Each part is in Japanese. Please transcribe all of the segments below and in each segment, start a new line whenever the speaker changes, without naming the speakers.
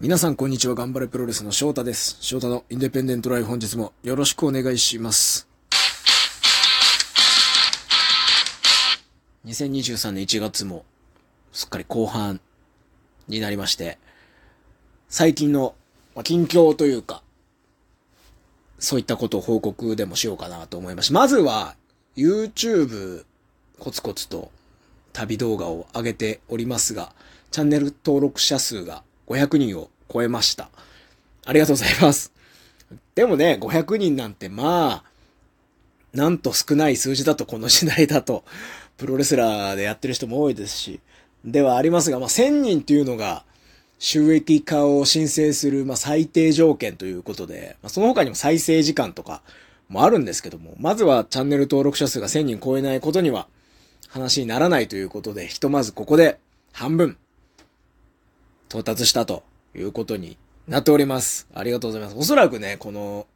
皆さんこんにちは。頑張れプロレスの翔太です。翔太のインデペンデントライフ本日もよろしくお願いします。2023年1月もすっかり後半になりまして、最近のま近況というか、そういったことを報告でもしようかなと思いまし。まずは、YouTube コツコツと旅動画を上げておりますが、チャンネル登録者数が500人を超えました。ありがとうございます。でもね、500人なんてまあ、なんと少ない数字だとこの時代だと、プロレスラーでやってる人も多いですし、ではありますが、まあ1000人っていうのが、収益化を申請する、まあ、最低条件ということで、まあ、その他にも再生時間とかもあるんですけども、まずはチャンネル登録者数が1000人超えないことには話にならないということで、ひとまずここで半分到達したということになっております。ありがとうございます。おそらくね、この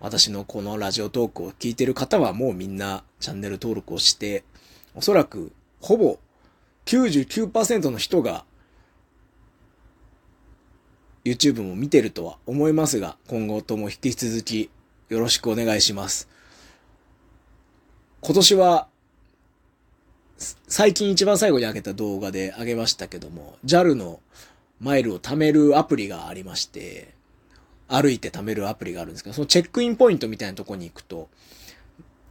私のこのラジオトークを聞いてる方はもうみんなチャンネル登録をして、おそらくほぼ99%の人が YouTube も見てるとは思いますが、今後とも引き続きよろしくお願いします。今年は、最近一番最後に上げた動画で上げましたけども、JAL のマイルを貯めるアプリがありまして、歩いて貯めるアプリがあるんですけど、そのチェックインポイントみたいなとこに行くと、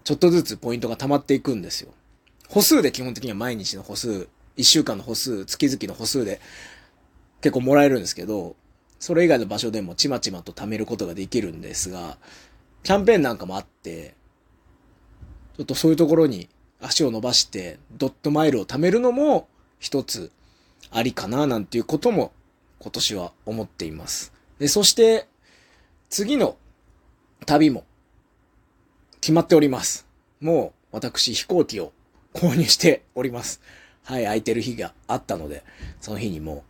ちょっとずつポイントが溜まっていくんですよ。歩数で基本的には毎日の歩数、1週間の歩数、月々の歩数で結構もらえるんですけど、それ以外の場所でもちまちまと貯めることができるんですが、キャンペーンなんかもあって、ちょっとそういうところに足を伸ばして、ドットマイルを貯めるのも一つありかななんていうことも今年は思っています。で、そして次の旅も決まっております。もう私飛行機を購入しております。はい、空いてる日があったので、その日にもう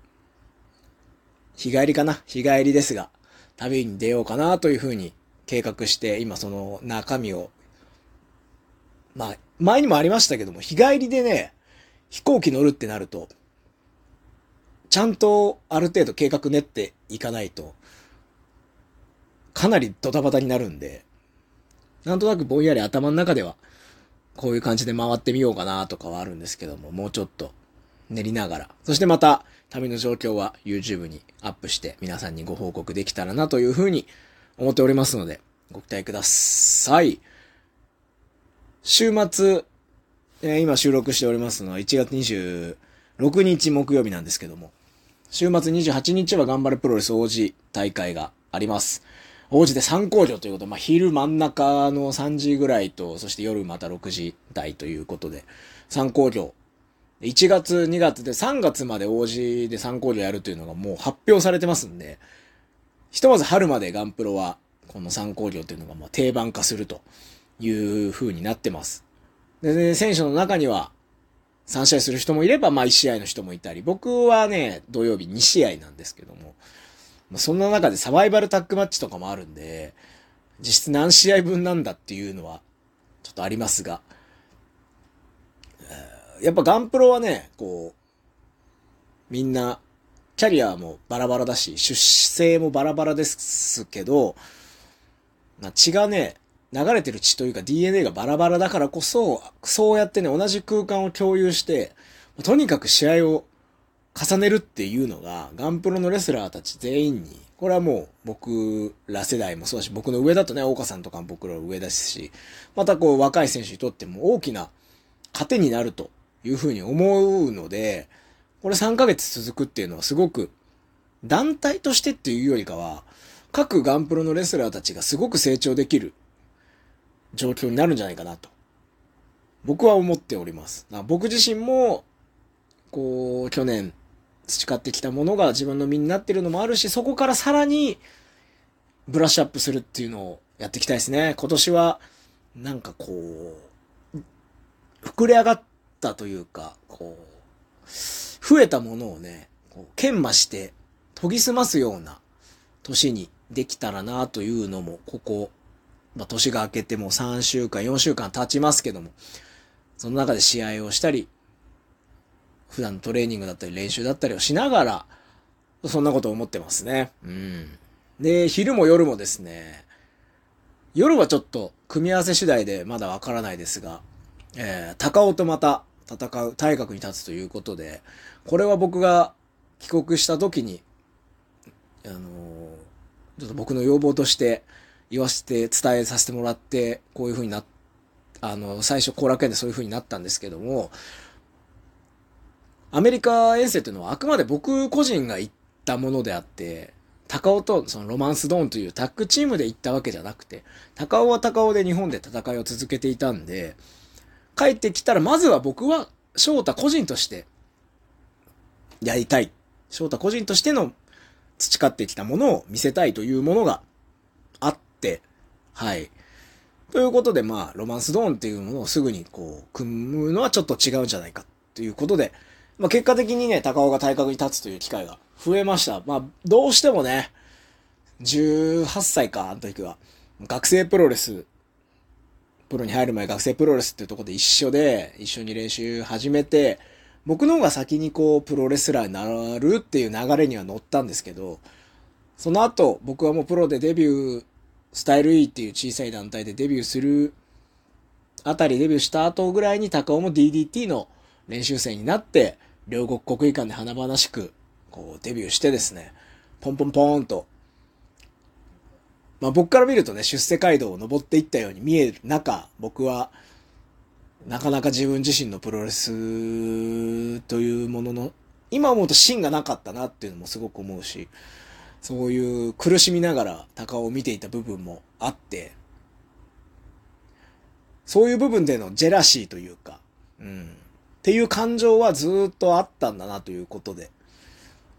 日帰りかな？日帰りですが、旅に出ようかなというふうに計画して、今その中身を、まあ、前にもありましたけども、日帰りでね、飛行機乗るってなると、ちゃんとある程度計画練っていかないと、かなりドタバタになるんで、なんとなくぼんやり頭の中では、こういう感じで回ってみようかなとかはあるんですけども、もうちょっと練りながら、そしてまた旅の状況は YouTube にアップして皆さんにご報告できたらなというふうに思っておりますので、ご期待ください。週末、えー今収録しておりますのは1月26日木曜日なんですけども、週末28日は頑張れプロレス王子大会があります。王子で3工場ということで、まあ、昼真ん中の3時ぐらいと、そして夜また6時台ということで、3工場1月、2月で3月まで王子で3工場やるというのがもう発表されてますんで、ひとまず春までガンプロはこの3工場というのがまあ定番化するという風になってます。で、ね、選手の中には3試合する人もいれば、まあ1試合の人もいたり、僕はね、土曜日2試合なんですけども、まあ、そんな中でサバイバルタッグマッチとかもあるんで、実質何試合分なんだっていうのはちょっとありますが、やっぱガンプロはね、こう、みんな、キャリアもバラバラだし、出生もバラバラですけど、まあ、血がね、流れてる血というか DNA がバラバラだからこそ、そうやってね、同じ空間を共有して、とにかく試合を重ねるっていうのが、ガンプロのレスラーたち全員に、これはもう僕ら世代もそうだし、僕の上だとね、大岡さんとかも僕ら上ですし、またこう若い選手にとっても大きな糧になるというふうに思うので、これ3ヶ月続くっていうのはすごく団体としてっていうよりかは、各ガンプロのレスラーたちがすごく成長できる状況になるんじゃないかなと。僕は思っております。僕自身も、こう、去年培ってきたものが自分の身になってるのもあるし、そこからさらにブラッシュアップするっていうのをやっていきたいですね。今年は、なんかこう、膨れ上がったというか、こう、増えたものをね、こう研磨して研ぎ澄ますような年にできたらなというのも、ここ、まあ、年が明けても3週間、4週間経ちますけども、その中で試合をしたり、普段のトレーニングだったり練習だったりをしながら、そんなこと思ってますね。うん。で、昼も夜もですね、夜はちょっと組み合わせ次第でまだわからないですが、えー、高尾とまた戦う、大学に立つということで、これは僕が帰国した時に、あのー、ちょっと僕の要望として言わせて、伝えさせてもらって、こういう風になっあの、最初後楽園でそういう風になったんですけども、アメリカ遠征というのはあくまで僕個人が行ったものであって、高尾とそのロマンスドーンというタッグチームで行ったわけじゃなくて、高尾は高尾で日本で戦いを続けていたんで、帰ってきたらまずは僕は翔太個人としてやりたい。翔太個人としての培ってきたものを見せたいというものが、はい。ということで、まあ、ロマンスドーンっていうものをすぐにこう、組むのはちょっと違うんじゃないかということで、まあ結果的にね、高尾が体格に立つという機会が増えました。まあ、どうしてもね、18歳か、あの時は。学生プロレス、プロに入る前学生プロレスっていうとこで一緒で、一緒に練習始めて、僕の方が先にこう、プロレスラーになるっていう流れには乗ったんですけど、その後、僕はもうプロでデビュー、スタイル E っていう小さい団体でデビューするあたりデビューした後ぐらいに高尾も DDT の練習生になって、両国国技館で華々しく、こう、デビューしてですね、ポンポンポーンと、まあ僕から見るとね、出世街道を登っていったように見える中、僕は、なかなか自分自身のプロレスというものの、今思うと芯がなかったなっていうのもすごく思うし、そういう苦しみながら高尾を見ていた部分もあって、そういう部分でのジェラシーというか、うん。っていう感情はずっとあったんだなということで、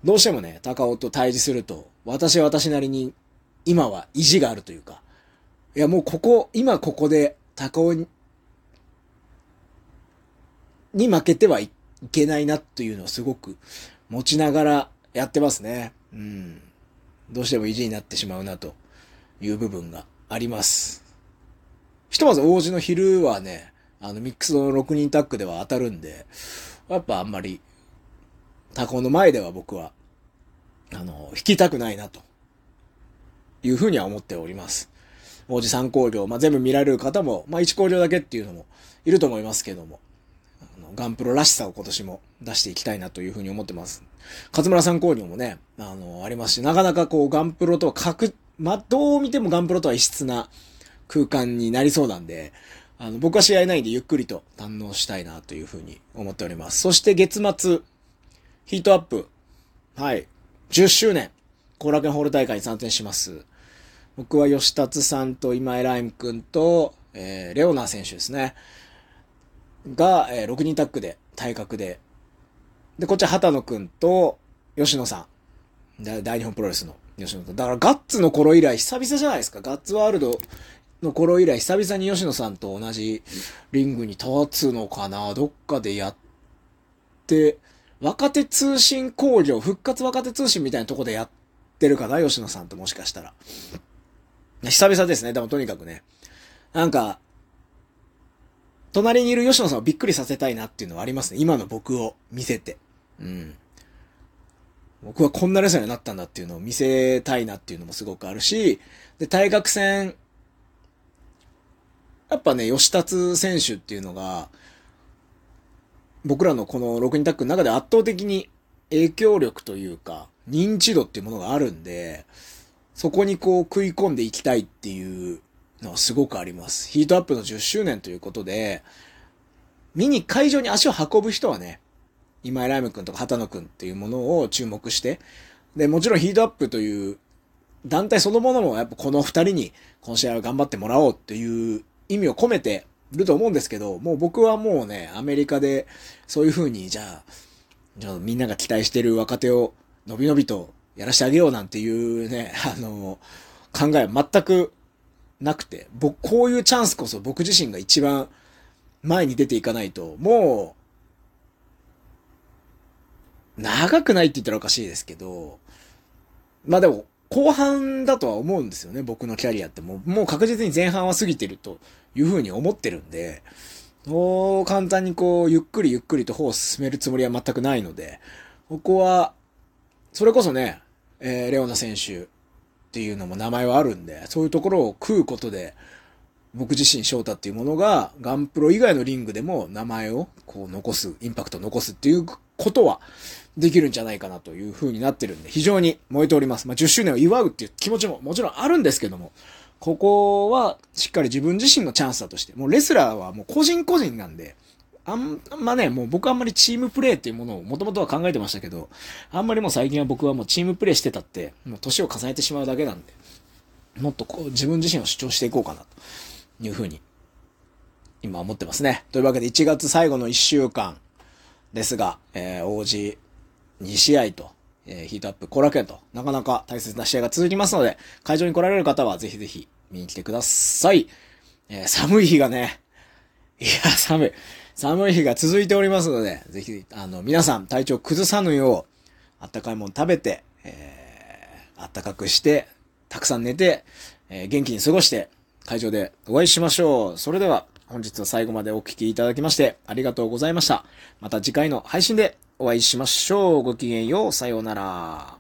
どうしてもね、高尾と対峙すると、私は私なりに今は意地があるというか、いやもうここ、今ここで高尾に、に負けてはいけないなというのをすごく持ちながらやってますね。うん。どうしても意地になってしまうなという部分があります。ひとまず王子の昼はね、あの、ミックスの6人タッグでは当たるんで、やっぱあんまり、タコの前では僕は、あの、引きたくないな、というふうには思っております。王子三工業、まあ、全部見られる方も、まあ、1工業だけっていうのもいると思いますけども、ガンプロらしさを今年も出していきたいなというふうに思ってます。勝村三工業もね、あの、ありますし、なかなかこう、ガンプロとは各、ま、どう見てもガンプロとは異質な空間になりそうなんで、あの、僕は試合ないんでゆっくりと堪能したいなというふうに思っております。そして月末、ヒートアップ。はい。10周年。後楽園ホール大会に参戦します。僕は吉達さんと今井ライム君と、えー、レオナー選手ですね。が、えー、6人タッグで、体格で。で、こっちは畑野君と吉野さん。大日本プロレスの吉野さん。だからガッツの頃以来久々じゃないですか。ガッツワールドの頃以来、久々に吉野さんと同じリングに立つのかなどっかでやって、若手通信工業、復活若手通信みたいなとこでやってるかな吉野さんともしかしたら。久々ですね。でもとにかくね。なんか、隣にいる吉野さんをびっくりさせたいなっていうのはありますね。今の僕を見せて。うん。僕はこんなレスラーになったんだっていうのを見せたいなっていうのもすごくあるし、で、大学戦やっぱね、吉達選手っていうのが、僕らのこの6人タッグの中で圧倒的に影響力というか、認知度っていうものがあるんで、そこにこう食い込んでいきたいっていうのすごくあります。ヒートアップの10周年ということで、見に会場に足を運ぶ人はね、今井ライム君とか畑野君っていうものを注目して、で、もちろんヒートアップという団体そのものもやっぱこの二人にこの試合を頑張ってもらおうっていう意味を込めてると思うんですけど、もう僕はもうね、アメリカでそういう風に、じゃあ、じゃあみんなが期待してる若手をのびのびとやらしてあげようなんていうね、あの、考えは全くなくて、僕、こういうチャンスこそ僕自身が一番前に出ていかないと、もう、長くないって言ったらおかしいですけど、まあでも、後半だとは思うんですよね、僕のキャリアって。もう、もう確実に前半は過ぎてるというふうに思ってるんで、もう簡単にこう、ゆっくりゆっくりと歩を進めるつもりは全くないので、ここは、それこそね、えー、レオナ選手っていうのも名前はあるんで、そういうところを食うことで、僕自身翔太っていうものが、ガンプロ以外のリングでも名前をこう残す、インパクトを残すっていうことはできるんじゃないかなという風になってるんで、非常に燃えております。まあ、10周年を祝うっていう気持ちももちろんあるんですけども、ここはしっかり自分自身のチャンスだとして、もうレスラーはもう個人個人なんで、あんまね、もう僕あんまりチームプレーっていうものをもともとは考えてましたけど、あんまりもう最近は僕はもうチームプレーしてたって、もう年を重ねてしまうだけなんで、もっとこう自分自身を主張していこうかなというふうに、今思ってますね。というわけで1月最後の1週間ですが、えー、王子2試合と、えー、ヒートアップ後楽園と、なかなか大切な試合が続きますので、会場に来られる方はぜひぜひ見に来てください。えー、寒い日がね、いや、寒い。寒い日が続いておりますので、ぜひ、あの、皆さん体調崩さぬよう、あったかいもの食べて、えー、あったかくして、たくさん寝て、えー、元気に過ごして、会場でお会いしましょう。それでは、本日は最後までお聴きいただきまして、ありがとうございました。また次回の配信でお会いしましょう。ごきげんよう。さようなら。